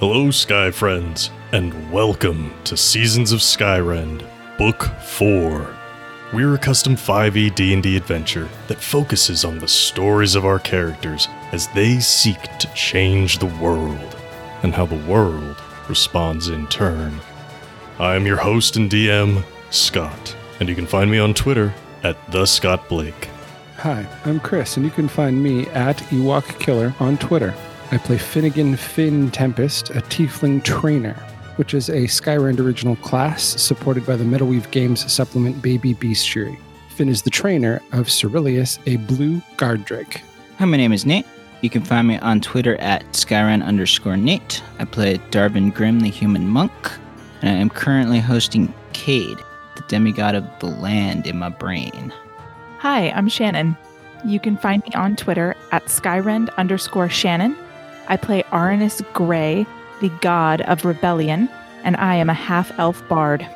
Hello, Sky friends, and welcome to Seasons of Skyrend, Book 4. We're a custom 5e D&D adventure that focuses on the stories of our characters as they seek to change the world, and how the world responds in turn. I am your host and DM, Scott, and you can find me on Twitter at the Scott Blake. Hi, I'm Chris, and you can find me at Ewok Killer on Twitter. I play Finnegan Finn Tempest, a Tiefling Trainer, which is a Skyrend original class supported by the Metalweave Games supplement Baby Bestiary. Finn is the trainer of Cerilius, a blue guard drake. Hi, my name is Nate. You can find me on Twitter at Skyrend underscore Nate. I play Darvin Grimm, the human monk, and I am currently hosting Cade, the demigod of the land in my brain. Hi, I'm Shannon. You can find me on Twitter at Skyrend underscore Shannon. I play Aranus Grey, the god of rebellion, and I am a half elf bard.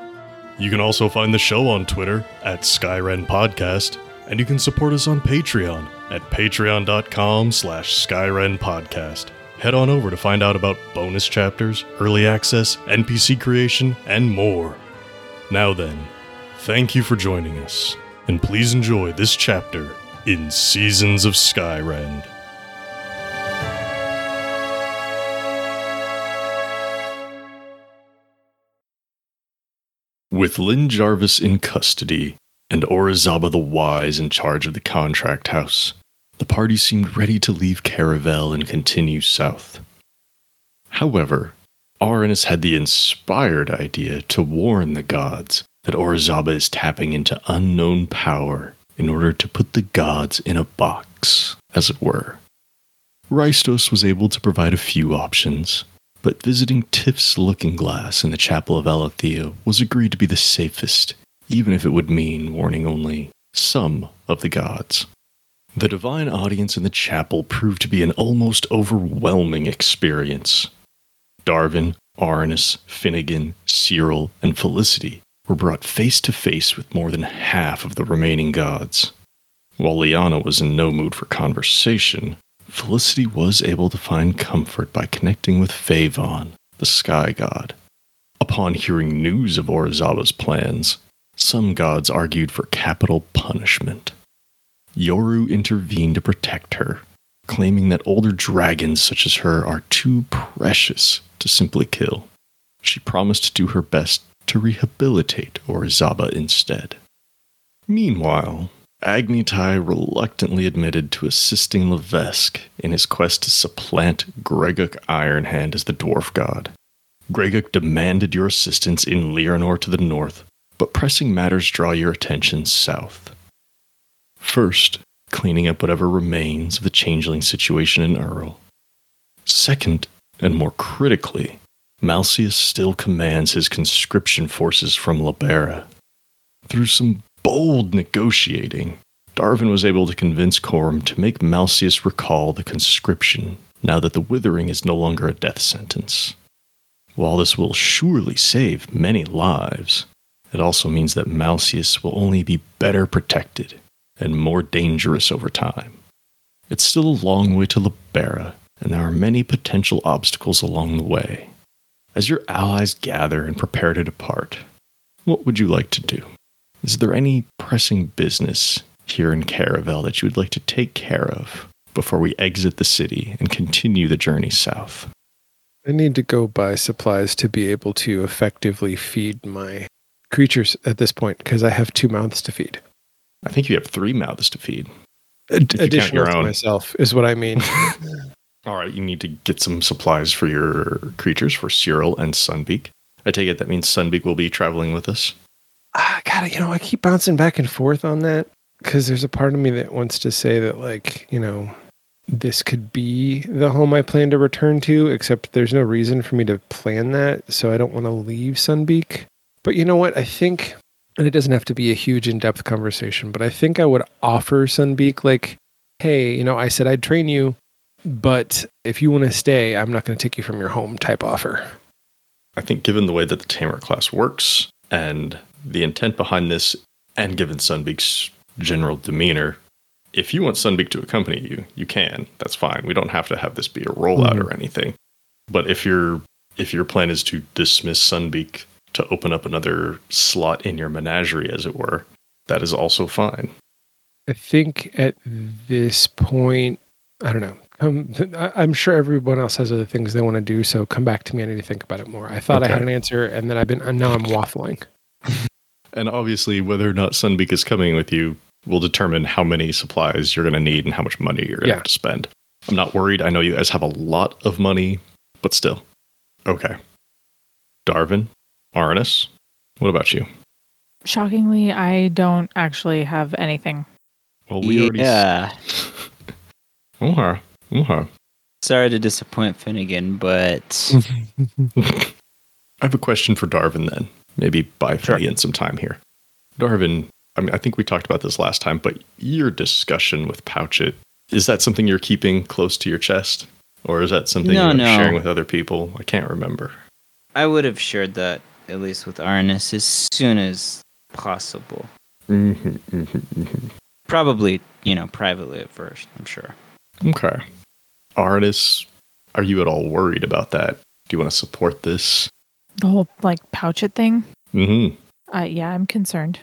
You can also find the show on Twitter at Skyrend Podcast, and you can support us on Patreon at patreon.com slash Skyrend Podcast. Head on over to find out about bonus chapters, early access, NPC creation, and more. Now then, thank you for joining us, and please enjoy this chapter in Seasons of Skyrend. With Lynn Jarvis in custody and Orizaba the Wise in charge of the contract house, the party seemed ready to leave Caravel and continue south. However, Aranus had the inspired idea to warn the gods that Orizaba is tapping into unknown power in order to put the gods in a box, as it were. Rystos was able to provide a few options, but visiting Tiff's looking glass in the chapel of Alethea was agreed to be the safest, even if it would mean warning only some of the gods. The divine audience in the chapel proved to be an almost overwhelming experience. Darvin, Aranus, Finnegan, Cyril, and Felicity were brought face to face with more than half of the remaining gods. While Liana was in no mood for conversation, Felicity was able to find comfort by connecting with Favon, the sky god. Upon hearing news of Orizaba's plans, some gods argued for capital punishment. Yoru intervened to protect her, claiming that older dragons such as her are too precious to simply kill. She promised to do her best to rehabilitate Orizaba instead. Meanwhile, Agnitai reluctantly admitted to assisting Levesque in his quest to supplant Greguk Ironhand as the dwarf god. Greguk demanded your assistance in Leonor to the north, but pressing matters draw your attention south. First, cleaning up whatever remains of the changeling situation in Earl. Second, and more critically, Malcius still commands his conscription forces from Libera. Through some bold negotiating, Darvin was able to convince Corum to make Malcius recall the conscription now that the withering is no longer a death sentence. While this will surely save many lives, it also means that Malcius will only be better protected and more dangerous over time. It's still a long way to Libera, and there are many potential obstacles along the way. As your allies gather and prepare to depart, what would you like to do? Is there any pressing business here in Caravel that you would like to take care of before we exit the city and continue the journey south? I need to go buy supplies to be able to effectively feed my creatures at this point because I have two mouths to feed. I think you have three mouths to feed. Ad- additional to own. myself is what I mean. All right, you need to get some supplies for your creatures for Cyril and Sunbeak. I take it that means Sunbeak will be traveling with us. Ah, God, you know, I keep bouncing back and forth on that because there's a part of me that wants to say that, like, you know, this could be the home I plan to return to, except there's no reason for me to plan that. So I don't want to leave Sunbeak. But you know what? I think, and it doesn't have to be a huge in depth conversation, but I think I would offer Sunbeak, like, hey, you know, I said I'd train you, but if you want to stay, I'm not going to take you from your home type offer. I think, given the way that the Tamer class works and the intent behind this, and given Sunbeak's general demeanor, if you want Sunbeak to accompany you, you can. That's fine. We don't have to have this be a rollout Mhm. or anything. But if you're if your plan is to dismiss Sunbeak to open up another slot in your menagerie, as it were, that is also fine. I think at this point, I don't know. Um, I'm sure everyone else has other things they want to do, so come back to me. I need to think about it more. I thought I had an answer, and then I've been and now I'm waffling. And obviously, whether or not Sunbeak is coming with you will determine how many supplies you're going to need and how much money you're going to Yeah. have to spend. I'm not worried. I know you guys have a lot of money, but still. Okay. Darvin, Arnis, what about you? Shockingly, I don't actually have anything. Well, we already. yeah. Okay. Okay. Sorry to disappoint Finnegan, but I have a question for Darvin then. Maybe buy Sure. Finnegan some time here. Darvin, I mean, I think we talked about this last time, but your discussion with Pouchit, is that something you're keeping close to your chest? Or is that something No, you're no. sharing with other people? I can't remember. I would have shared that at least with Arnis as soon as possible. Mm-hmm, Probably, you know, privately at first, I'm sure. Okay. Arnis, are you at all worried about that? Do you want to support this? The whole like pouch it thing. Mm-hmm. Uh, yeah, I'm concerned.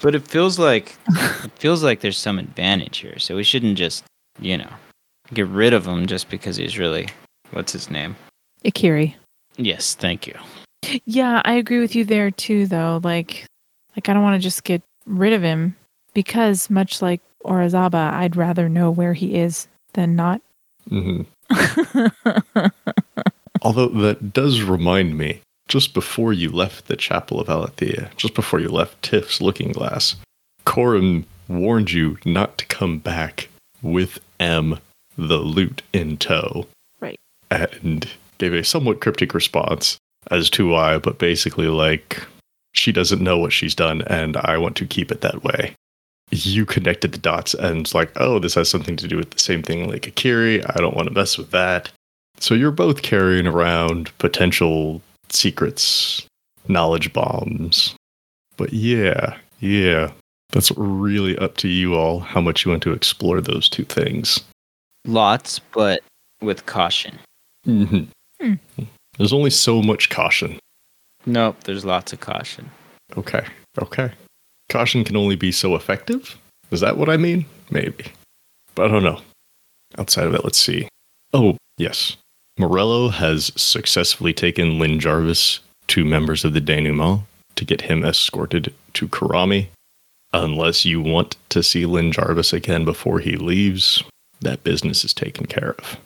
But it feels like it feels like there's some advantage here, so we shouldn't just, you know, get rid of him just because he's really what's his name? Ikiri. Yes, thank you. Yeah, I agree with you there too though. Like like I don't want to just get rid of him because much like Orizaba, I'd rather know where he is than not. Mm-hmm. Although that does remind me, just before you left the Chapel of Alethea, just before you left Tiff's Looking Glass, Corin warned you not to come back with M, the loot in tow. Right. And gave a somewhat cryptic response as to why, but basically like she doesn't know what she's done and I want to keep it that way. You connected the dots and like, oh, this has something to do with the same thing like Akiri. I don't want to mess with that. So you're both carrying around potential secrets, knowledge bombs. But yeah, yeah, that's really up to you all how much you want to explore those two things. Lots, but with caution. Mm-hmm. Hmm. There's only so much caution. Nope, there's lots of caution. Okay, okay. Caution can only be so effective? Is that what I mean? Maybe. But I don't know. Outside of it, let's see. Oh, yes. Morello has successfully taken Lynn Jarvis, two members of the denouement, to get him escorted to Karami. Unless you want to see Lynn Jarvis again before he leaves, that business is taken care of.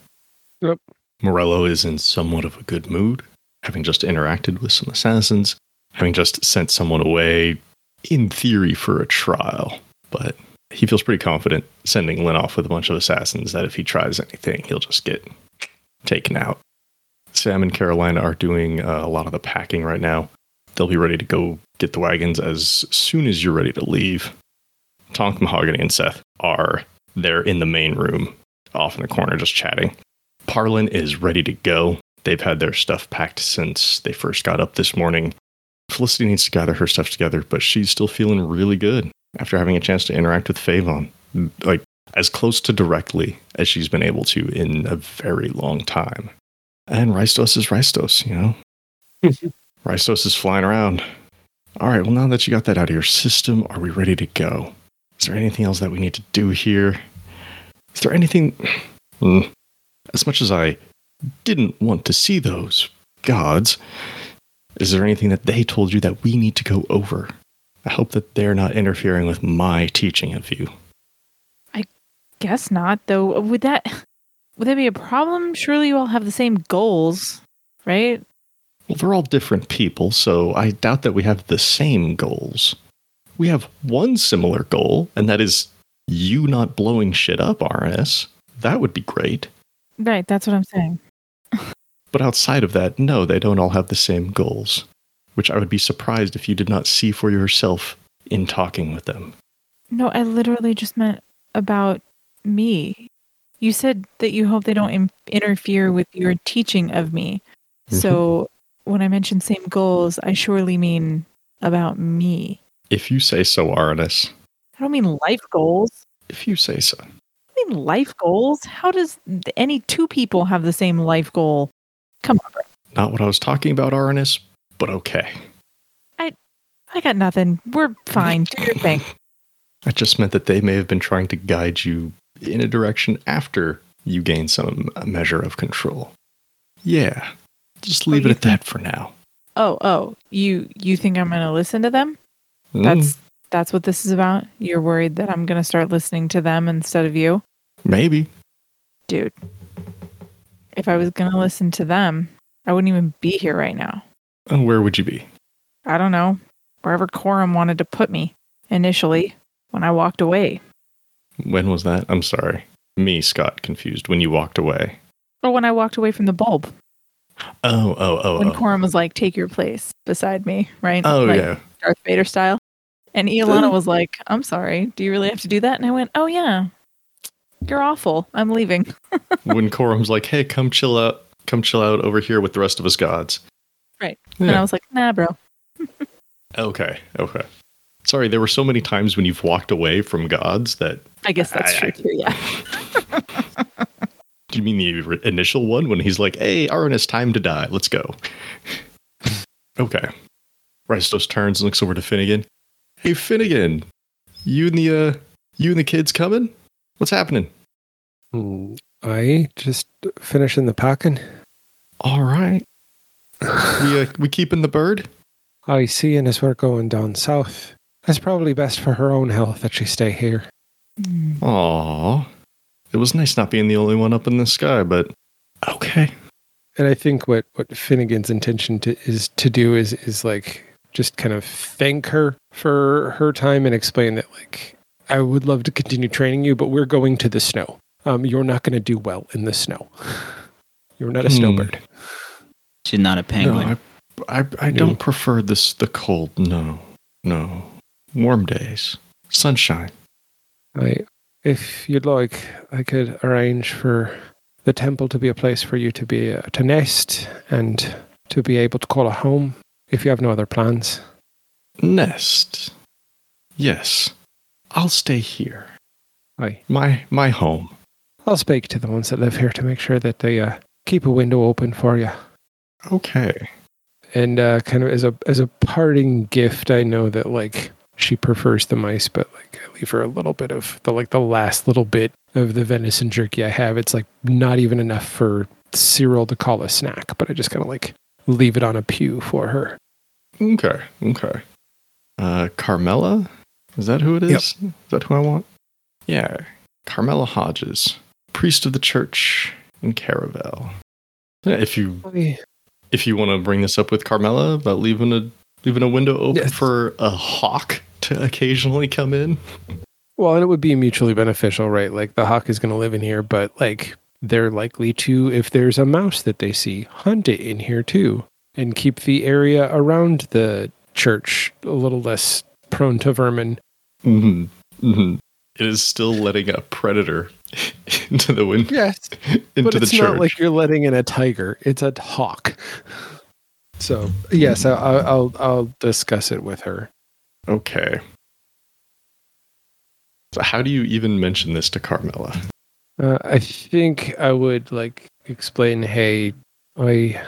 Yep. Morello is in somewhat of a good mood, having just interacted with some assassins, having just sent someone away, in theory, for a trial. But he feels pretty confident sending Lynn off with a bunch of assassins that if he tries anything, he'll just get taken out. Sam and Carolina are doing uh, a lot of the packing right now. They'll be ready to go get the wagons as soon as you're ready to leave. Tonk, Mahogany, and Seth are there in the main room, off in the corner, just chatting. Parlin is ready to go. They've had their stuff packed since they first got up this morning. Felicity needs to gather her stuff together, but she's still feeling really good after having a chance to interact with Favon. Like, as close to directly as she's been able to in a very long time. And Rystos is Rystos, you know? Rystos is flying around. All right, well, now that you got that out of your system, are we ready to go? Is there anything else that we need to do here? Is there anything. Hmm. As much as I didn't want to see those gods, is there anything that they told you that we need to go over? I hope that they're not interfering with my teaching of you. Guess not, though. Would that would that be a problem? Surely you all have the same goals, right? Well, they're all different people, so I doubt that we have the same goals. We have one similar goal, and that is you not blowing shit up, RS. That would be great. Right, that's what I'm saying. But outside of that, no, they don't all have the same goals, which I would be surprised if you did not see for yourself in talking with them. No, I literally just meant about me. You said that you hope they don't Im- interfere with your teaching of me. Mm-hmm. So when I mention same goals, I surely mean about me. If you say so, Arnis. I don't mean life goals. If you say so. I mean life goals. How does any two people have the same life goal? Come on. Not what I was talking about, Arnis, but okay. I got nothing. We're fine. Do your thing. I just meant that they may have been trying to guide you in a direction after you gain some measure of control. Yeah, just leave it at that for now. Oh, oh, you you think I'm gonna listen to them? Mm, That's that's what this is about. You're worried that I'm gonna start listening to them instead of you, maybe. dude. If I was gonna listen to them, I wouldn't even be here right now. And where would you be? I don't know wherever Corum wanted to put me initially when I walked away, When was that? I'm sorry. Me, Scott, confused when you walked away. or when I walked away from the bulb. Oh, oh, oh, When oh. Corum was like, "Take your place beside me," right? Oh, like yeah. Darth Vader style. And Iolana was like, "I'm sorry. Do you really have to do that?" And I went, "Oh yeah, you're awful. I'm leaving." when Corum's like, hey, come chill out. Come chill out over here with the rest of us gods. Right. And I was like, "Nah, bro." Okay, okay. Sorry, there were so many times when you've walked away from gods that. I guess that's I- true I- too. Yeah. Do you mean the initial one when he's like, hey, Arnis, time to die. Let's go. okay. Rystos turns and looks over to Finnegan. Hey, Finnegan, you and the uh, you and the kids coming? What's happening? Hmm, I just finishing the packing. All right. We uh, we keeping the bird? I see, and as we're going down south, it's probably best for her own health that she stay here. Aw. It was nice not being the only one up in the sky, but okay. And I think what what Finnegan's intention to, is to do is is like just kind of thank her for her time and explain that like I would love to continue training you, but we're going to the snow. Um, you're not going to do well in the snow. You're not a Hmm. snowbird. She's not a penguin. No, I, I, I No. don't prefer this the cold. No, no. Warm days, sunshine. I, if you'd like, I could arrange for the temple to be a place for you to be uh, to nest and to be able to call a home. If you have no other plans, Nest. Yes, I'll stay here. I My my home. I'll speak to the ones that live here to make sure that they uh, keep a window open for you. Okay. And uh, kind of as a as a parting gift, I know that like she prefers the mice, but like I leave her a little bit of the like the last little bit of the venison jerky I have. It's like not even enough for Cyril to call a snack, but I just kind of like leave it on a pew for her. Okay. Okay. Uh, Carmela. Is that who it is? Yep. Is that who I want? Yeah. Carmela Hodges, priest of the church in Caravel. Yeah, if you if you want to bring this up with Carmela about leaving a leaving a window open Yes. for a hawk to occasionally come in. Well, and it would be mutually beneficial, right? Like the hawk is going to live in here, but like they're likely to, if there's a mouse that they see, hunt it in here too, and keep the area around the church a little less prone to vermin. hmm hmm It is still letting a predator into the window Yes, into but the it's church. not like you're letting in a tiger; it's a hawk. So yes, I- I'll I'll, I'll discuss it with her. okay. So how do you even mention this to Carmela? Uh, I think I would like explain, hey, I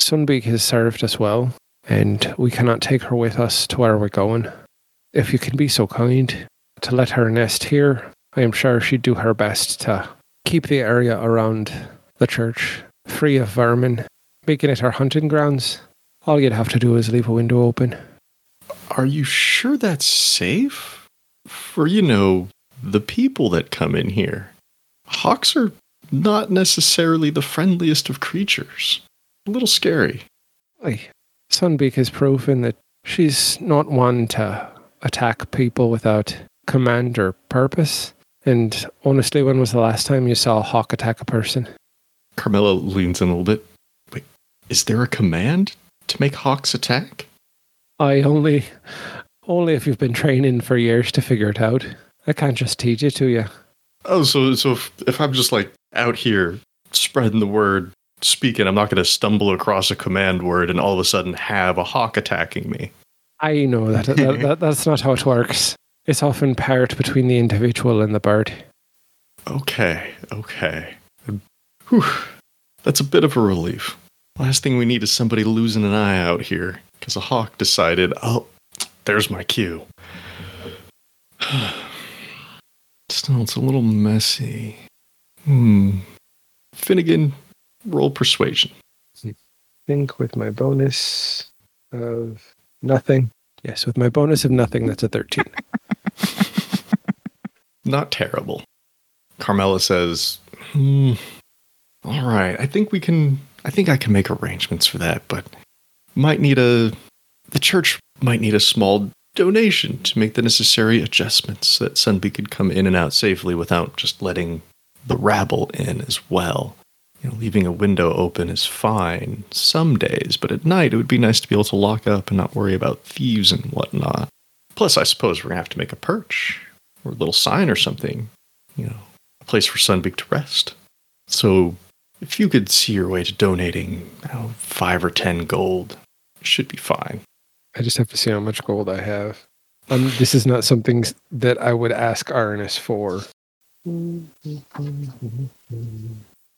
Sunbeak has served us well, and we cannot take her with us to where we're going. If you can be so kind to let her nest here, I am sure she'd do her best to keep the area around the church free of vermin, making it our hunting grounds. All you'd have to do is leave a window open. Are you sure that's safe? For, you know, the people that come in here. Hawks are not necessarily the friendliest of creatures. A little scary. Aye. Sunbeak has proven that she's not one to attack people without command or purpose. And honestly, when was the last time you saw a hawk attack a person? Carmela leans in a little bit. Wait, is there a command to make hawks attack? I only, only if you've been training for years to figure it out. I can't just teach it to you. Oh, so so if, if I'm just like out here spreading the word, speaking, I'm not going to stumble across a command word and all of a sudden have a hawk attacking me. I know that, that, that that's not how it works. It's often paired between the individual and the bird. Okay, okay. Whew. That's a bit of a relief. Last thing we need is somebody losing an eye out here because a hawk decided, oh, there's my cue. Still, it's a little messy. Hmm. Finnegan, roll persuasion. think with my bonus of nothing. Yes, with my bonus of nothing, that's a 13. Not terrible. Carmela says, hmm, all right, I think we can, I think I can make arrangements for that, but might need a, the church might need a small donation to make the necessary adjustments so that Sunbeak could come in and out safely without just letting the rabble in as well. You know, leaving a window open is fine some days, but at night it would be nice to be able to lock up and not worry about thieves and whatnot. Plus, I suppose we're gonna have to make a perch or a little sign or something, you know, a place for Sunbeak to rest. So, if you could see your way to donating know, five or ten gold, should be fine. I just have to see how much gold I have. Um, this is not something that I would ask Arnis for.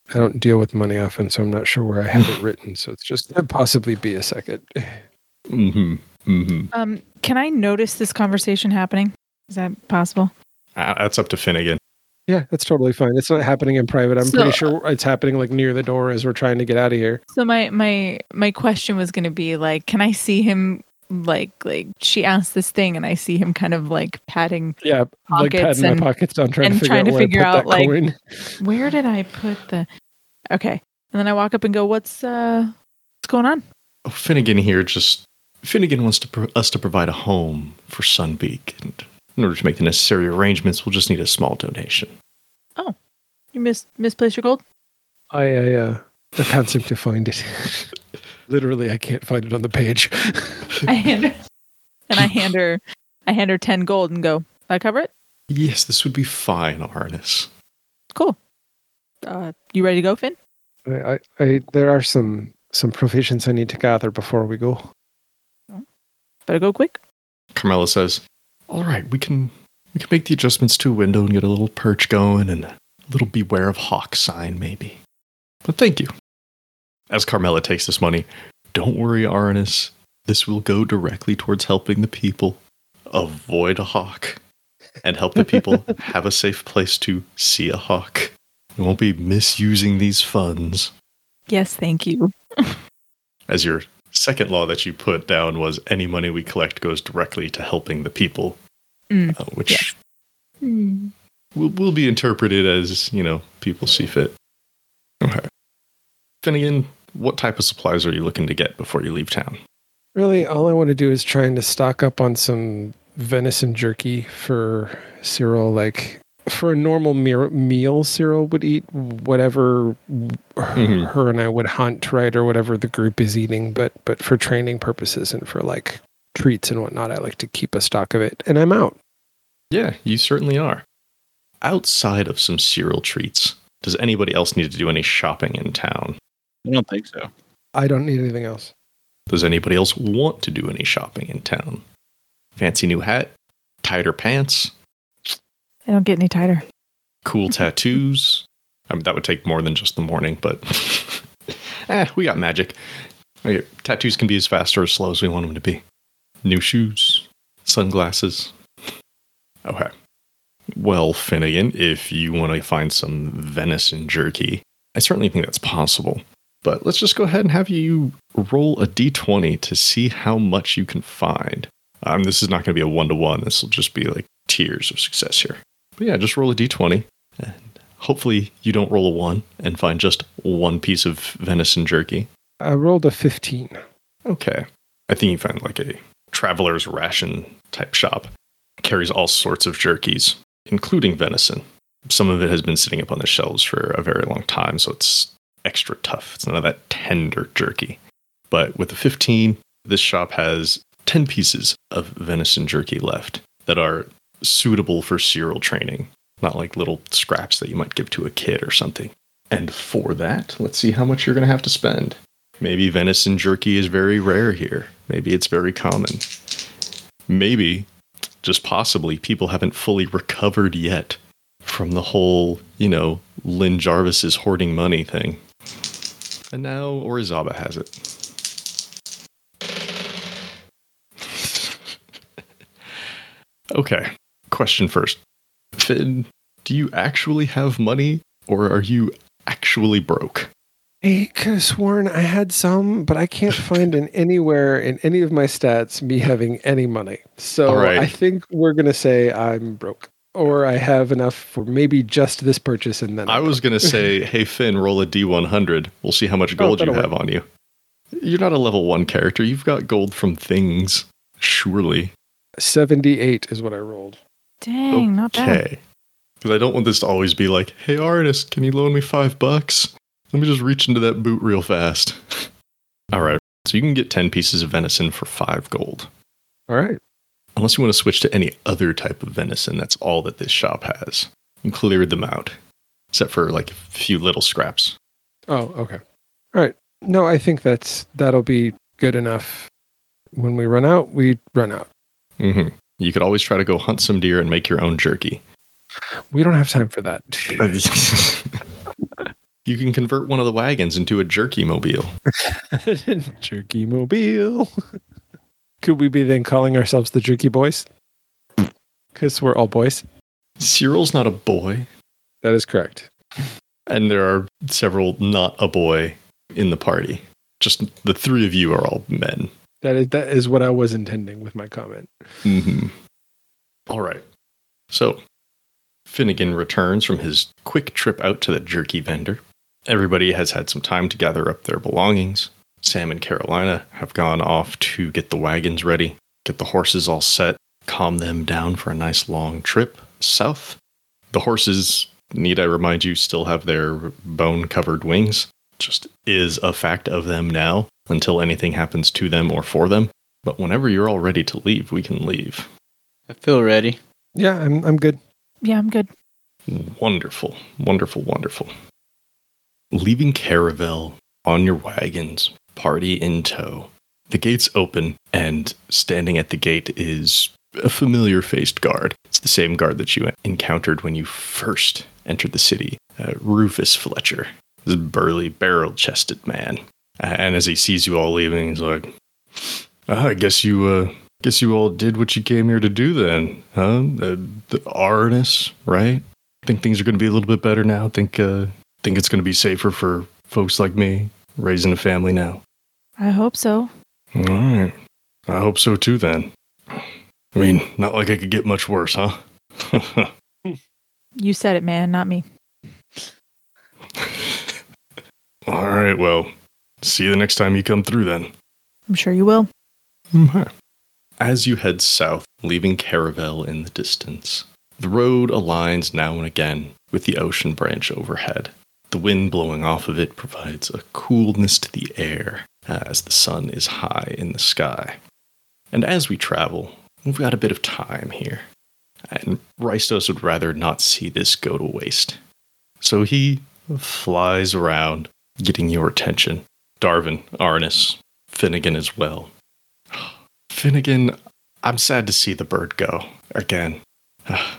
I don't deal with money often, so I'm not sure where I have it written. So it's just it'd possibly be a second. Mm-hmm. Mm-hmm. Um, can I notice this conversation happening? Is that possible? Uh, that's up to Finnegan. Yeah, that's totally fine. It's not happening in private. I'm So- pretty sure it's happening like near the door as we're trying to get out of here. So my my my question was going to be like, can I see him like like she asked this thing, and I see him kind of like patting. Yeah, like Pockets patting and- my pockets down, trying to and figure trying out to figure out, like- coin. Where did I put the? Okay, and then I walk up and go, "What's uh, what's going on?" Oh, Finnegan here just Finnegan wants to pro- us to provide a home for Sunbeak, and in order to make the necessary arrangements, we'll just need a small donation. Oh, you mis misplaced your gold. I, I, uh, I can't seem to find it. Literally, I can't find it on the page. I hand her, and I hand her, I hand her ten gold and go. I cover it. Yes, this would be fine, Arnis. Cool. Uh, you ready to go, Finn? I, I, I, there are some some provisions I need to gather before we go. Better go quick. Carmela says, "All right, we can we can make the adjustments to a window and get a little perch going and a little beware of hawk sign maybe. But thank you." As Carmela takes this money, don't worry, Arnis. This will go directly towards helping the people avoid a hawk and help the people have a safe place to see a hawk. We won't be misusing these funds. Yes, thank you. As your second law that you put down was any money we collect goes directly to helping the people, Mm, uh, which yes. Hmm. will, will be interpreted as, you know, people see fit. Okay. Finnegan, what type of supplies are you looking to get before you leave town? Really, all I want to do is trying to stock up on some venison jerky for Cyril. Like for a normal meal, meal Cyril would eat whatever her, Mhm. her and I would hunt, right, or whatever the group is eating. But but for training purposes and for like treats and whatnot, I like to keep a stock of it. And I'm out. Yeah, you certainly are. Outside of some cereal treats, does anybody else need to do any shopping in town? I don't think so. I don't need anything else. Does anybody else want to do any shopping in town? Fancy new hat? Tighter pants? I don't get any tighter. Cool tattoos? I mean, that would take more than just the morning, but eh, we got magic. Tattoos can be as fast or as slow as we want them to be. New shoes, sunglasses. Okay. Well, Finnegan, if you want to find some venison jerky, I certainly think that's possible. But let's just go ahead and have you roll a d20 to see how much you can find. Um, this is not going to be a one to one. This will just be like tiers of success here. But yeah, just roll a d20, and hopefully you don't roll a one and find just one piece of venison jerky. I rolled a 15. Okay. I think you find like a traveler's ration type shop. Carries all sorts of jerkies, including venison. Some of it has been sitting up on the shelves for a very long time, so it's extra tough. It's none of that tender jerky. But with the 15, this shop has 10 pieces of venison jerky left that are suitable for serial training, not like little scraps that you might give to a kid or something. And for that, let's see how much you're going to have to spend. Maybe venison jerky is very rare here. Maybe it's very common. Maybe, just possibly, people haven't fully recovered yet from the whole, you know, Lynn Jarvis's hoarding money thing. And now Orizaba has it. okay, question first. Finn, do you actually have money or are you actually broke? I could have sworn I had some, but I can't find in anywhere in any of my stats me having any money. So right. I think we're gonna say I'm broke, or I have enough for maybe just this purchase, and then I I'm was going to say, hey, Finn, roll a D100. We'll see how much gold you that'll have on you. You're not a level one character. You've got gold from things, surely. 78 is what I rolled. Dang, not bad. Okay. Because I don't want this to always be like, hey, artist, can you loan me five bucks? Let me just reach into that boot real fast. All right. So you can get 10 pieces of venison for five gold. All right. Unless you want to switch to any other type of venison, that's all that this shop has. You cleared them out, except for like a few little scraps. Oh, okay. All right. No, I think that's that'll be good enough. When we run out, we run out. hmm You could always try to go hunt some deer and make your own jerky. We don't have time for that. you can convert one of the wagons into a jerky mobile. jerky mobile. Could we be then calling ourselves the Jerky Boys? Because we're all boys. Cyril's not a boy, That is correct. and there are several not a boy in the party. Just the three of you are all men. That is that is what I was intending with my comment. Mm-hmm. All right. So Finnegan returns from his quick trip out to the jerky vendor. Everybody has had some time to gather up their belongings. Sam and Carolina have gone off to get the wagons ready, get the horses all set, calm them down for a nice long trip south. The horses, need I remind you, still have their bone covered wings. Just is a fact of them now until anything happens to them or for them. But whenever you're all ready to leave, we can leave. I feel ready. Yeah, I'm I'm good. Yeah, I'm good. Wonderful, wonderful, wonderful. Leaving Caravel on your wagons, party in tow. The gates open, and standing at the gate is a familiar faced guard. It's the same guard that you encountered when you first entered the city, uh, Rufus Fletcher, this burly, barrel chested man. And as he sees you all leaving, he's like, "Ah, I guess you, uh, guess you all did what you came here to do then, huh? Uh, the Arnis, right? think things are going to be a little bit better now. Think uh, think it's going to be safer for folks like me raising a family now. I hope so. All right, I hope so too. Then, I mean, not like I could get much worse, huh? You said it, man, not me. All right, well, see you the next time you come through then. I'm sure you will. Mm-hmm. As you head south, leaving Caravel in the distance, the road aligns now and again with the ocean branch overhead. The wind blowing off of it provides a coolness to the air as the sun is high in the sky. And as we travel, we've got a bit of time here. And Rystos would rather not see this go to waste. So he flies around, getting your attention. Darvin, Arnis, Finnegan as well. Finnegan, I'm sad to see the bird go again. I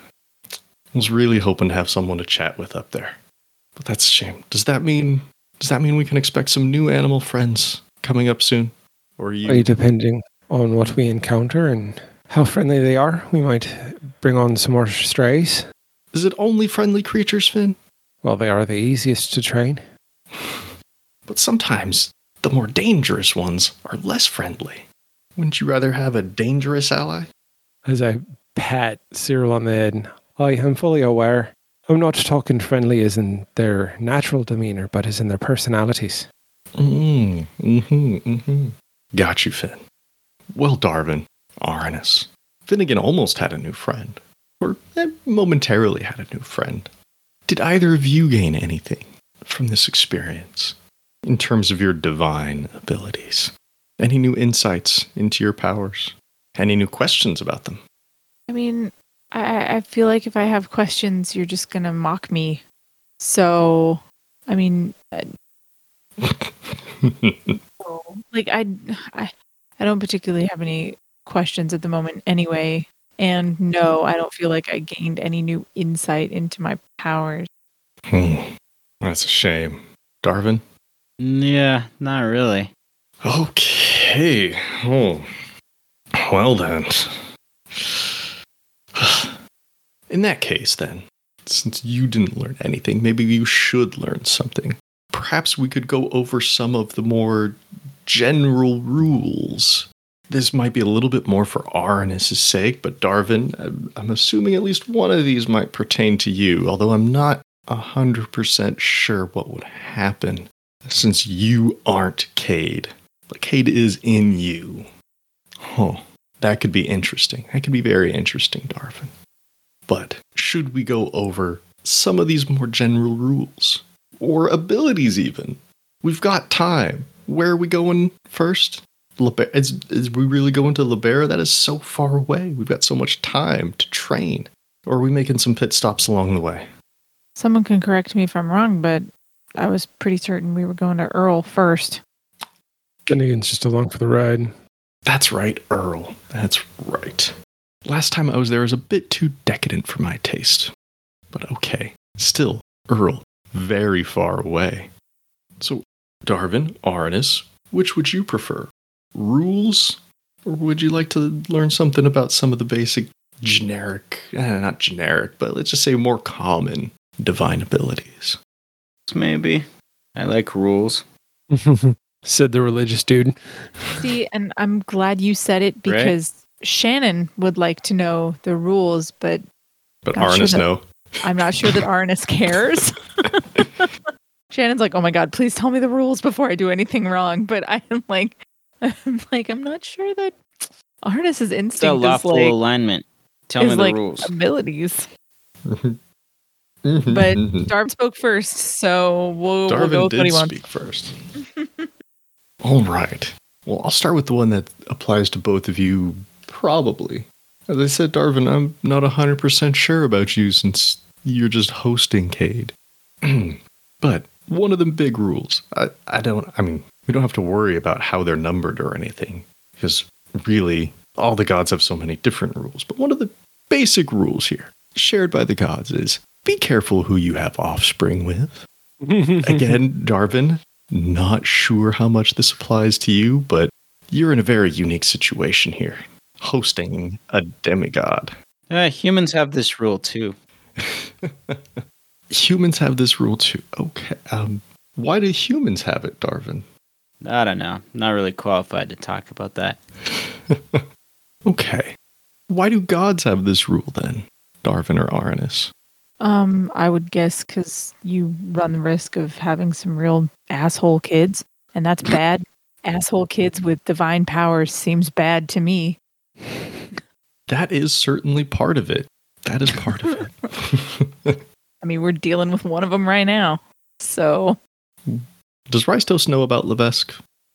was really hoping to have someone to chat with up there. But that's a shame. Does that mean does that mean we can expect some new animal friends coming up soon? Or are you, Are you depending on what we encounter and how friendly they are? We might bring on some more strays. Is it only friendly creatures, Finn? Well, they are the easiest to train. But sometimes the more dangerous ones are less friendly. Wouldn't you rather have a dangerous ally? As I pat Cyril on the head, I am fully aware. I'm not talking friendly as in their natural demeanor, but as in their personalities. Mm, mm-hmm, mm-hmm. Got you, Finn. Well, Darvin, Arnis, Finnegan almost had a new friend, or eh, momentarily had a new friend. Did either of you gain anything from this experience in terms of your divine abilities? Any new insights into your powers? Any new questions about them? I mean, I, I feel like if I have questions, you're just gonna mock me. So, I mean, uh, like I, I, I don't particularly have any questions at the moment, anyway. And no, I don't feel like I gained any new insight into my powers. Hmm. That's a shame. Darvin? Yeah, not really. Okay. Oh. Well then. In that case, then, since you didn't learn anything, maybe you should learn something. Perhaps we could go over some of the more general rules. This might be a little bit more for Arnis' sake, but Darvin, I'm assuming at least one of these might pertain to you, although I'm not 100% sure what would happen since you aren't Cade. But Cade is in you. Huh. That could be interesting. That could be very interesting, Darvin. But should we go over some of these more general rules? Or abilities, even? We've got time. Where are we going first? Liber- is, is we really going to Libera? That is so far away. We've got so much time to train. Or are we making some pit stops along the way? Someone can correct me if I'm wrong, but I was pretty certain we were going to Earl first. Finnegan's just along for the ride. That's right, Earl. That's right. Last time I was there was a bit too decadent for my taste. But okay. Still, Earl, very far away. So, Darvin, Arnis, which would you prefer? Rules? Or would you like to learn something about some of the basic generic, eh, not generic, but let's just say more common divine abilities? Maybe. I like rules. Said the religious dude. See, and I'm glad you said it because Shannon would like to know the rules, but But Not sure Arnis, no. I'm not sure that Arnis cares. Shannon's like, "Oh my god, please tell me the rules before I do anything wrong." But I'm like, I'm like, I'm not sure that Arnis's It's instinct is lawful like, alignment. Tell me the like rules. abilities. But But Darv spoke first, so we'll, we'll go Darvin with what he did wants. speak first. All right. Well, I'll start with the one that applies to both of you, probably. As I said, Darvin, I'm not 100% sure about you since you're just hosting Cade. but one of the big rules, I, I don't, I mean, we don't have to worry about how they're numbered or anything, because really, all the gods have so many different rules. But one of the basic rules here, shared by the gods, is be careful who you have offspring with. Again, Darvin, not sure how much this applies to you, but you're in a very unique situation here, hosting a demigod. Uh, humans have this rule too. Humans have this rule too. Okay. Um, why do humans have it, Darvin? I don't know. Not really qualified to talk about that. Okay. Why do gods have this rule then, Darvin or Arnis? Um, I would guess because you run the risk of having some real asshole kids, and that's bad. asshole kids with divine powers seems bad to me. That is certainly part of it. That is part of it. I mean, we're dealing with one of them right now, so Does Toast know about Levesque?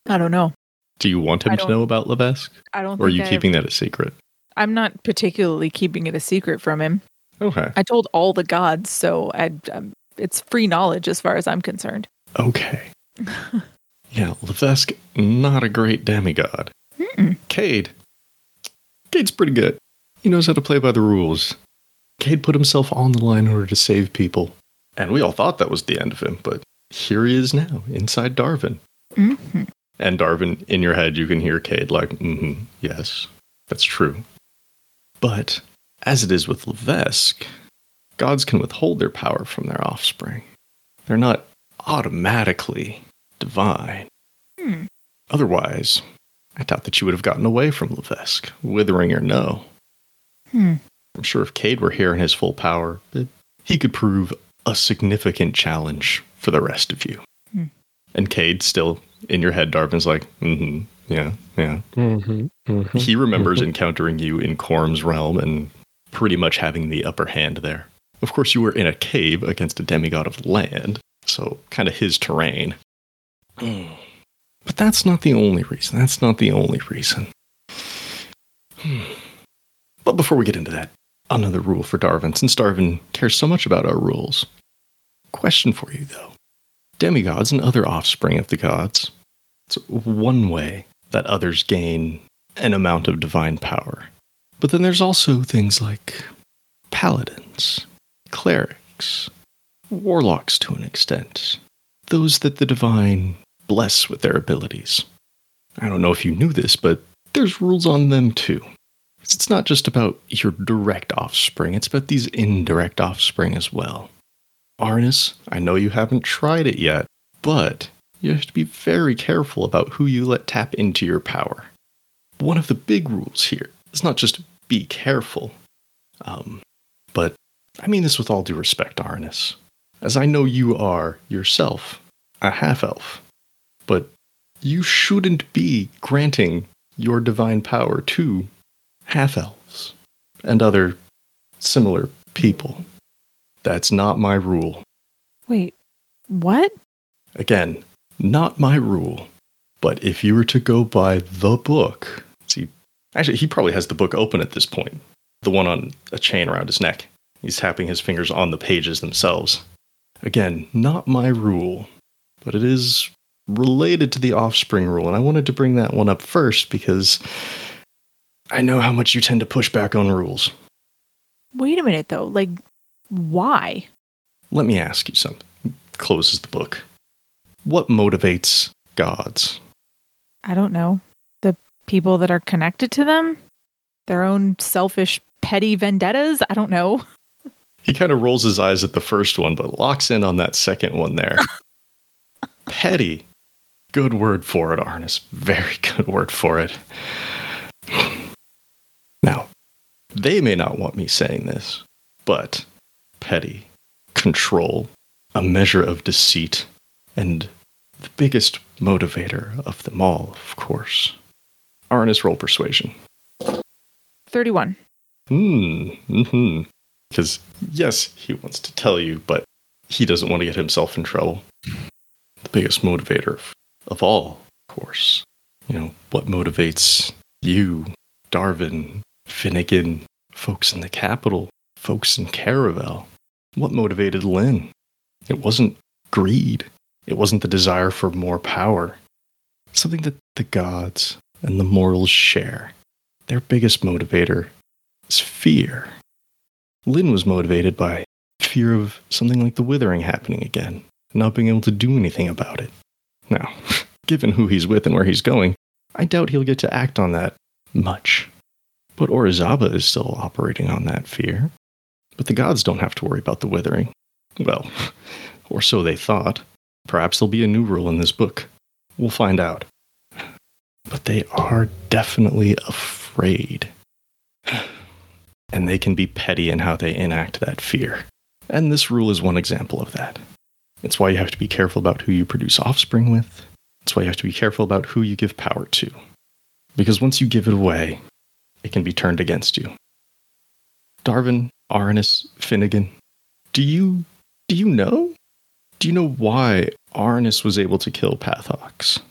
I don't know. Do you want him to know about Levesque? I don't. Or are you I- keeping that a secret? I'm not particularly keeping it a secret from him. Okay. I told all the gods, so I, um, it's free knowledge as far as I'm concerned. Okay. yeah, Levesque, not a great demigod. Mm-mm. Cade. Cade's pretty good. He knows how to play by the rules. Cade put himself on the line in order to save people. And we all thought that was the end of him, but here he is now, inside Darvin. hmm And Darvin, in your head, you can hear Cade like, mm-hmm, yes, that's true. But as it is with Levesque, gods can withhold their power from their offspring. They're not automatically divine. Hmm. Otherwise, I doubt that you would have gotten away from Levesque, withering or no. Hmm. I'm sure if Cade were here in his full power, that he could prove a significant challenge for the rest of you. Hmm. And Cade still in your head, Darvin's like, mm-hmm, yeah, yeah. Mhm, mhm. He remembers encountering you in Corm's realm and pretty much having the upper hand there. Of course, you were in a cave against a demigod of land, so kind of his terrain. But that's not the only reason. That's not the only reason. But before we get into that, another rule for Darvin, since Darvin cares so much about our rules. Question for you, though. Demigods and other offspring of the gods. It's one way that others gain an amount of divine power. But then there's also things like paladins, clerics, warlocks to an extent, those that the divine bless with their abilities. I don't know if you knew this, but there's rules on them too. It's not just about your direct offspring, it's about these indirect offspring as well. Arnis, I know you haven't tried it yet, but you have to be very careful about who you let tap into your power. One of the big rules here is not just be careful, um, but I mean this with all due respect, Arnis, as I know you are yourself a half elf, but you shouldn't be granting your divine power to half elves and other similar people. That's not my rule. Wait, what? Again, not my rule. But if you were to go by the book, actually, he probably has the book open at this point, the one on a chain around his neck. He's tapping his fingers on the pages themselves. Again, not my rule, but it is related to the offspring rule. And I wanted to bring that one up first because I know how much you tend to push back on rules. Wait a minute, though. Like, why? Let me ask you something. Closes the book. What motivates gods? I don't know. People that are connected to them? Their own selfish, petty vendettas? I don't know. He kind of rolls his eyes at the first one, but locks in on that second one there. petty. Good word for it, Arnis. Very good word for it. Now, they may not want me saying this, but petty, control, a measure of deceit, and the biggest motivator of them all, of course. Arnis roll persuasion. 31. Hmm. hmm Because, yes, he wants to tell you, but he doesn't want to get himself in trouble. The biggest motivator of, all, of course. You know, what motivates you, Darvin, Finnegan, folks in the capital, folks in Caravel? What motivated Lynn? It wasn't greed. It wasn't the desire for more power. Something that the gods and the mortals share. Their biggest motivator is fear. Lynn was motivated by fear of something like the withering happening again, not being able to do anything about it. Now, given who he's with and where he's going, I doubt he'll get to act on that much. But Orizaba is still operating on that fear. But the gods don't have to worry about the withering. Well, or so they thought. Perhaps there'll be a new rule in this book. We'll find out. But they are definitely afraid. And they can be petty in how they enact that fear. And this rule is one example of that. It's why you have to be careful about who you produce offspring with. It's why you have to be careful about who you give power to. Because once you give it away, it can be turned against you. Darvin, Arnis, Finnegan, do you do you know? Do you know why Arnis was able to kill Pathox?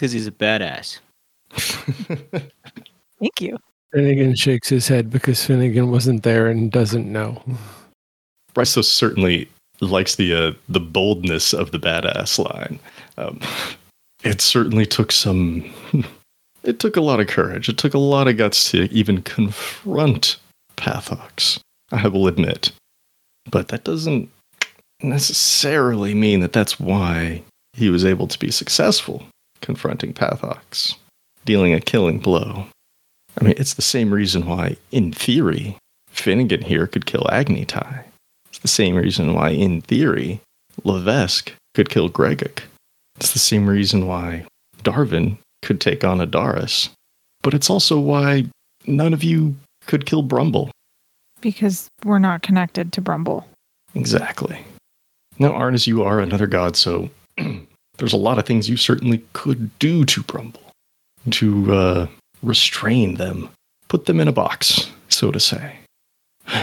Because he's a badass. Thank you. Finnegan shakes his head because Finnegan wasn't there and doesn't know. Bryso certainly likes the uh, the boldness of the badass line. Um, it certainly took some. It took a lot of courage. It took a lot of guts to even confront Pathox. I will admit, but that doesn't necessarily mean that that's why he was able to be successful confronting Pathox, dealing a killing blow. I mean, it's the same reason why, in theory, Finnegan here could kill Agni Agnitai. It's the same reason why, in theory, Levesque could kill Gregok. It's the same reason why Darvin could take on Adaris. But it's also why none of you could kill Brumble. Because we're not connected to Brumble. Exactly. Now, Arnis, you are another god, so there's a lot of things you certainly could do to Brumble to uh, restrain them, put them in a box, so to say.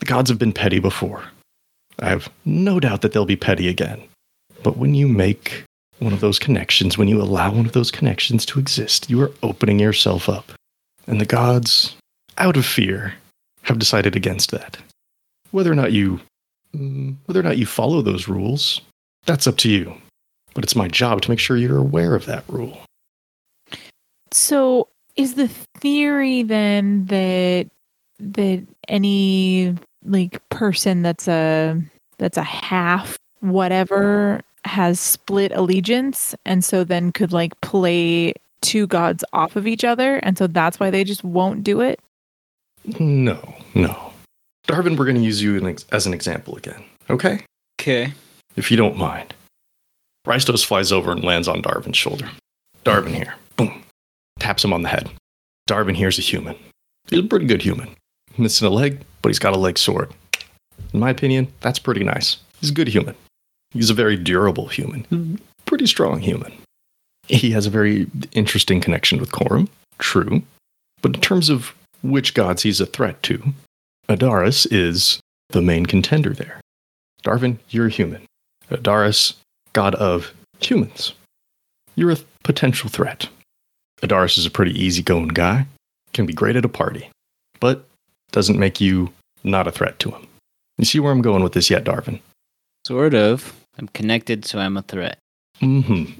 The gods have been petty before. I have no doubt that they'll be petty again. But when you make one of those connections, when you allow one of those connections to exist, you are opening yourself up. And the gods, out of fear, have decided against that. Whether or not you mm, whether or not you follow those rules, that's up to you. But it's my job to make sure you're aware of that rule. So is the theory then that that any like person that's a that's a half whatever has split allegiance and so then could like play two gods off of each other and so that's why they just won't do it? No, no. Darvin, we're going to use you an ex- as an example again, okay? Okay. If you don't mind. Rystos flies over and lands on Darvin's shoulder. Darvin here. Boom. Taps him on the head. Darvin here's a human. He's a pretty good human. Missing a leg, but he's got a leg sword. In my opinion, that's pretty nice. He's a good human. He's a very durable human. Pretty strong human. He has a very interesting connection with Corum. True. But in terms of which gods he's a threat to, Adaris is the main contender there. Darvin, you're a human. Adaris, god of humans. You're a potential threat. Adaris is a pretty easygoing guy, can be great at a party, but doesn't make you not a threat to him. You see where I'm going with this yet, Darvin? Sort of. I'm connected, so I'm a threat. Mm-hmm.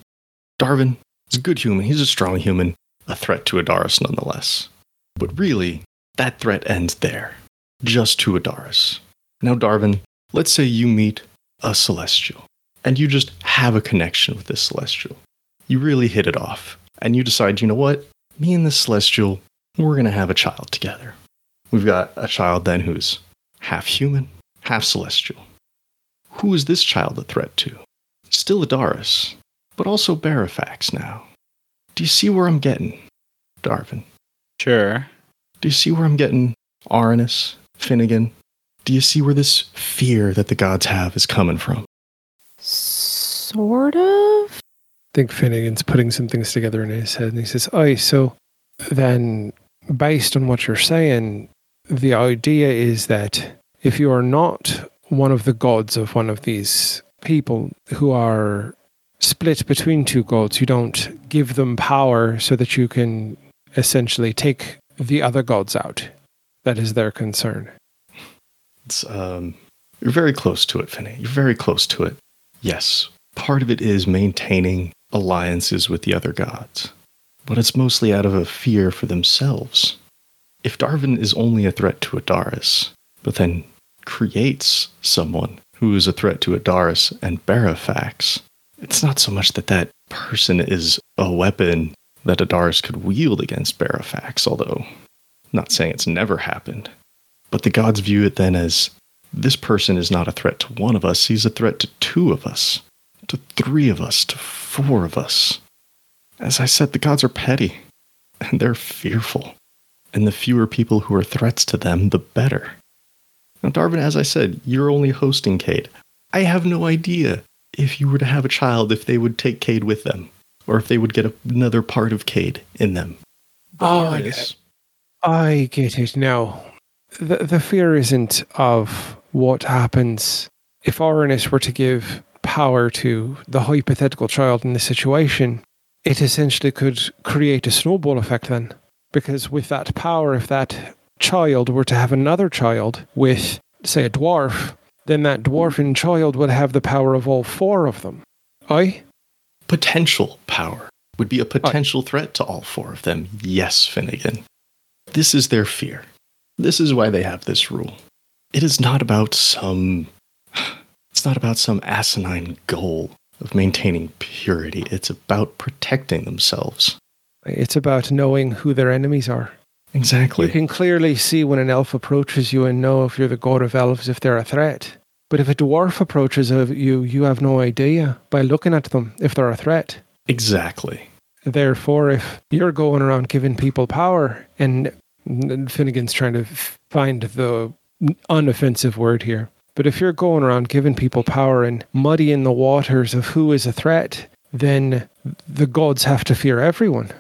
Darvin is a good human. He's a strong human, a threat to Adaris nonetheless. But really, that threat ends there, just to Adaris. Now, Darvin, let's say you meet a celestial, and you just have a connection with this celestial. You really hit it off, and you decide, you know what? Me and this celestial, we're going to have a child together. We've got a child then who's half human, half celestial. Who is this child a threat to? Still Adaris, but also Barafax now. Do you see where I'm getting, Darvin? Sure. Do you see where I'm getting, Arnis, Finnegan? Do you see where this fear that the gods have is coming from? Sort of. I think Finnegan's putting some things together in his head and he says, Oh, so then based on what you're saying, the idea is that if you are not one of the gods of one of these people who are split between two gods, you don't give them power so that you can essentially take the other gods out. That is their concern. It's um you're very close to it, Finney. You're very close to it. Yes, part of it is maintaining alliances with the other gods, but it's mostly out of a fear for themselves. If Darvin is only a threat to Adaris, but then creates someone who is a threat to Adaris and Barafax, it's not so much that that person is a weapon that Adaris could wield against Barafax, although I'm not saying it's never happened. But the gods view it then as this person is not a threat to one of us, he's a threat to two of us, to three of us, to four of us. As I said, the gods are petty, and they're fearful. And the fewer people who are threats to them, the better. Now, Darvin, as I said, you're only hosting Cade. I have no idea if you were to have a child, if they would take Cade with them, or if they would get another part of Cade in them. Oh, I get it. I get it now. The, the fear isn't of what happens if Oranus were to give power to the hypothetical child in this situation. It essentially could create a snowball effect then. Because with that power, if that child were to have another child with, say, a dwarf, then that dwarfin child would have the power of all four of them. Aye? potential power would be a potential threat to all four of them. Yes, Finnegan. This is their fear. This is why they have this rule. It is not about some it's not about some asinine goal of maintaining purity. It's about protecting themselves. It's about knowing who their enemies are. Exactly. You can clearly see when an elf approaches you and know if you're the god of elves if they're a threat. But if a dwarf approaches you, you have no idea by looking at them if they're a threat. exactly. Therefore, if you're going around giving people power, and Finnegan's trying to find the unoffensive word here, but if you're going around giving people power and muddying the waters of who is a threat, then the gods have to fear everyone.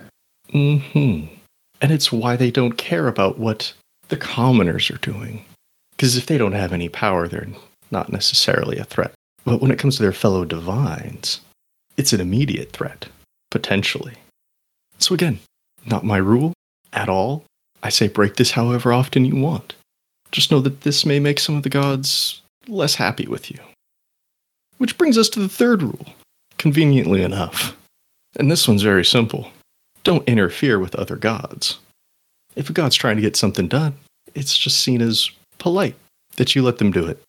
hmm And it's why they don't care about what the commoners are doing. Because if they don't have any power, they're not necessarily a threat. But when it comes to their fellow divines, it's an immediate threat, potentially. So again, not my rule at all. I say break this however often you want. Just know that this may make some of the gods less happy with you. Which brings us to the third rule, conveniently enough. And this one's very simple don't interfere with other gods. If a god's trying to get something done, it's just seen as polite that you let them do it,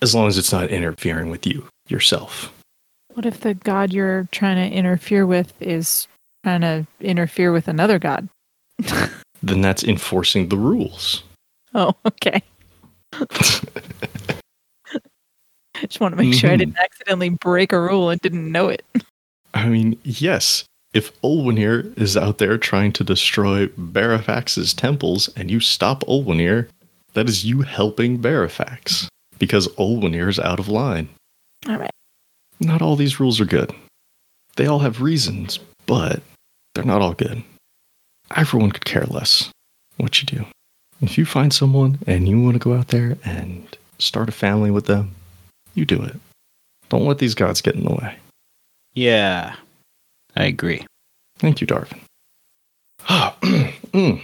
as long as it's not interfering with you yourself. What if the god you're trying to interfere with is trying to interfere with another god? Then that's enforcing the rules. Oh, okay. Just want to make sure I didn't mm-hmm. accidentally break a rule and didn't know it. I mean, yes, if Ulwanir is out there trying to destroy Barafax's temples and you stop Ulwanir, that is you helping Barafax because Ulwanir is out of line. All right. Not all these rules are good. They all have reasons, but they're not all good. Everyone could care less what you do. If you find someone and you want to go out there and start a family with them, you do it. Don't let these gods get in the way. Yeah, I agree. Thank you, Darvin. Ah, mm.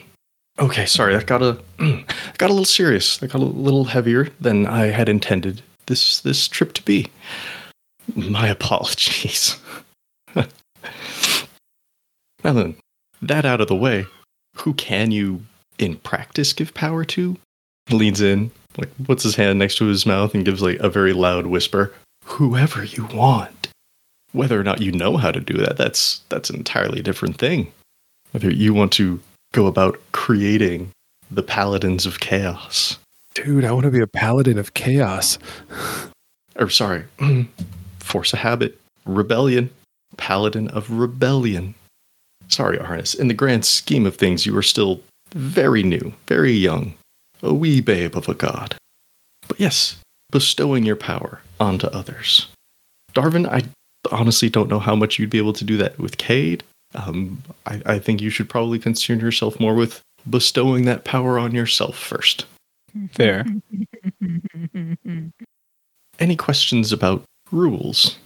Okay, sorry, that got a got a little serious. That got a little heavier than I had intended this this trip to be. My apologies. now then, that out of the way, who can you in practice give power to? Leans in, like puts his hand next to his mouth and gives like a very loud whisper. Whoever you want. Whether or not you know how to do that, that's that's an entirely different thing. Whether you want to go about creating the paladins of chaos. Dude, I want to be a paladin of chaos. Or sorry, force a habit, rebellion, paladin of rebellion. Sorry, Arnis. In the grand scheme of things, you are still very new, very young, a wee babe of a god. But yes, bestowing your power onto others. Darvin, I honestly don't know how much you'd be able to do that with Cade. Um, I, I think you should probably concern yourself more with bestowing that power on yourself first. Fair. Any questions about rules?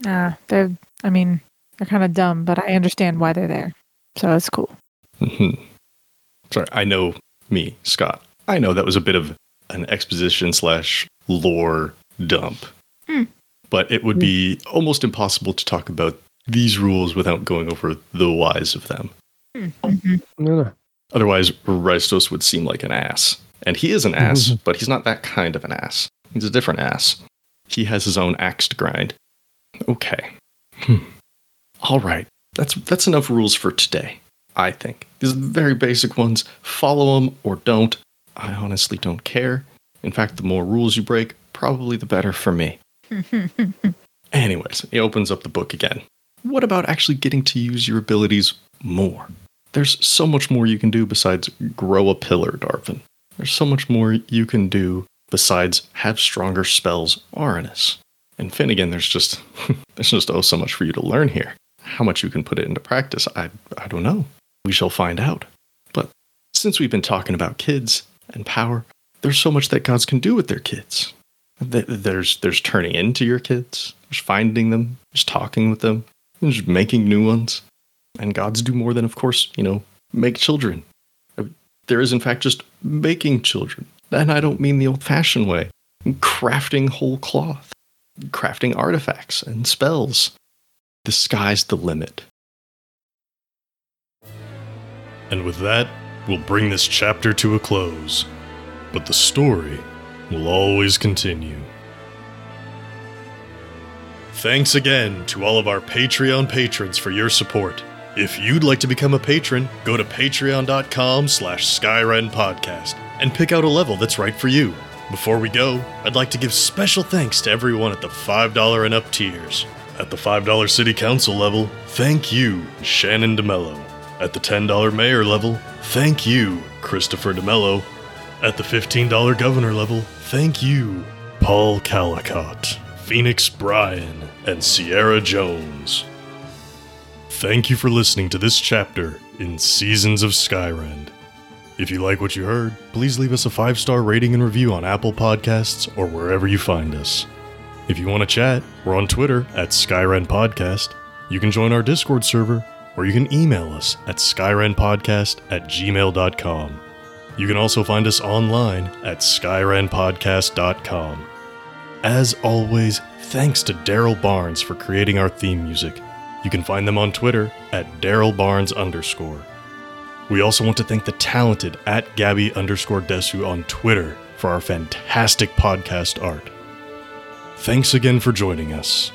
Nah, they're, I mean, they're kind of dumb, but I understand why they're there. So it's cool. Mhm. Sorry, I know me, Scott. I know that was a bit of an exposition slash lore dump. Hmm. But it would be almost impossible to talk about these rules without going over the whys of them. No, no. Otherwise, Rystos would seem like an ass. And he is an ass, but he's not that kind of an ass. He's a different ass. He has his own axe to grind. Okay. Hmm. All right. That's that's enough rules for today. I think these are the very basic ones. Follow them or don't. I honestly don't care. In fact, the more rules you break, probably the better for me. Anyways, he opens up the book again. What about actually getting to use your abilities more? There's so much more you can do besides grow a pillar, Darvin. There's so much more you can do besides have stronger spells, Arnis. And Finnegan, there's just there's just oh so much for you to learn here. How much you can put it into practice, I I don't know. We shall find out. But since we've been talking about kids and power, there's so much that gods can do with their kids. There's there's turning into your kids, there's finding them, there's talking with them, there's making new ones. And gods do more than, of course, you know, make children. Uh, There is, in fact, just making children. And I don't mean the old fashioned way crafting whole cloth, crafting artifacts and spells. The sky's the limit. And with that, we'll bring this chapter to a close. But the story will always continue. Thanks again to all of our Patreon patrons for your support. If you'd like to become a patron, go to patreon.com slash Skyrend Podcast and pick out a level that's right for you. Before we go, I'd like to give special thanks to everyone at the $5 and up tiers. At the $5 City Council level, thank you, Shannon DeMello. At the $10 Mayor level, thank you, Christopher DeMello. At the $15 Governor level, thank you, Paul Calicott, Phoenix Bryan, and Sierra Jones. Thank you for listening to this chapter in Seasons of Skyrend. If you like what you heard, please leave us a five star rating and review on Apple Podcasts or wherever you find us. If you want to chat, we're on Twitter at Skyrend Podcast. You can join our Discord server, or you can email us at skyrendpodcast at gmail.com. You can also find us online at skyrendpodcast.com. As always, thanks to Daryl Barnes for creating our theme music. You can find them on Twitter at Daryl Barnes underscore. We also want to thank the talented at Gabby underscore Desu on Twitter for our fantastic podcast art. Thanks again for joining us.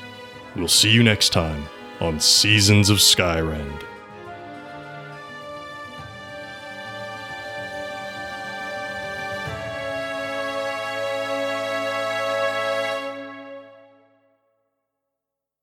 We'll see you next time on Seasons of Skyrend.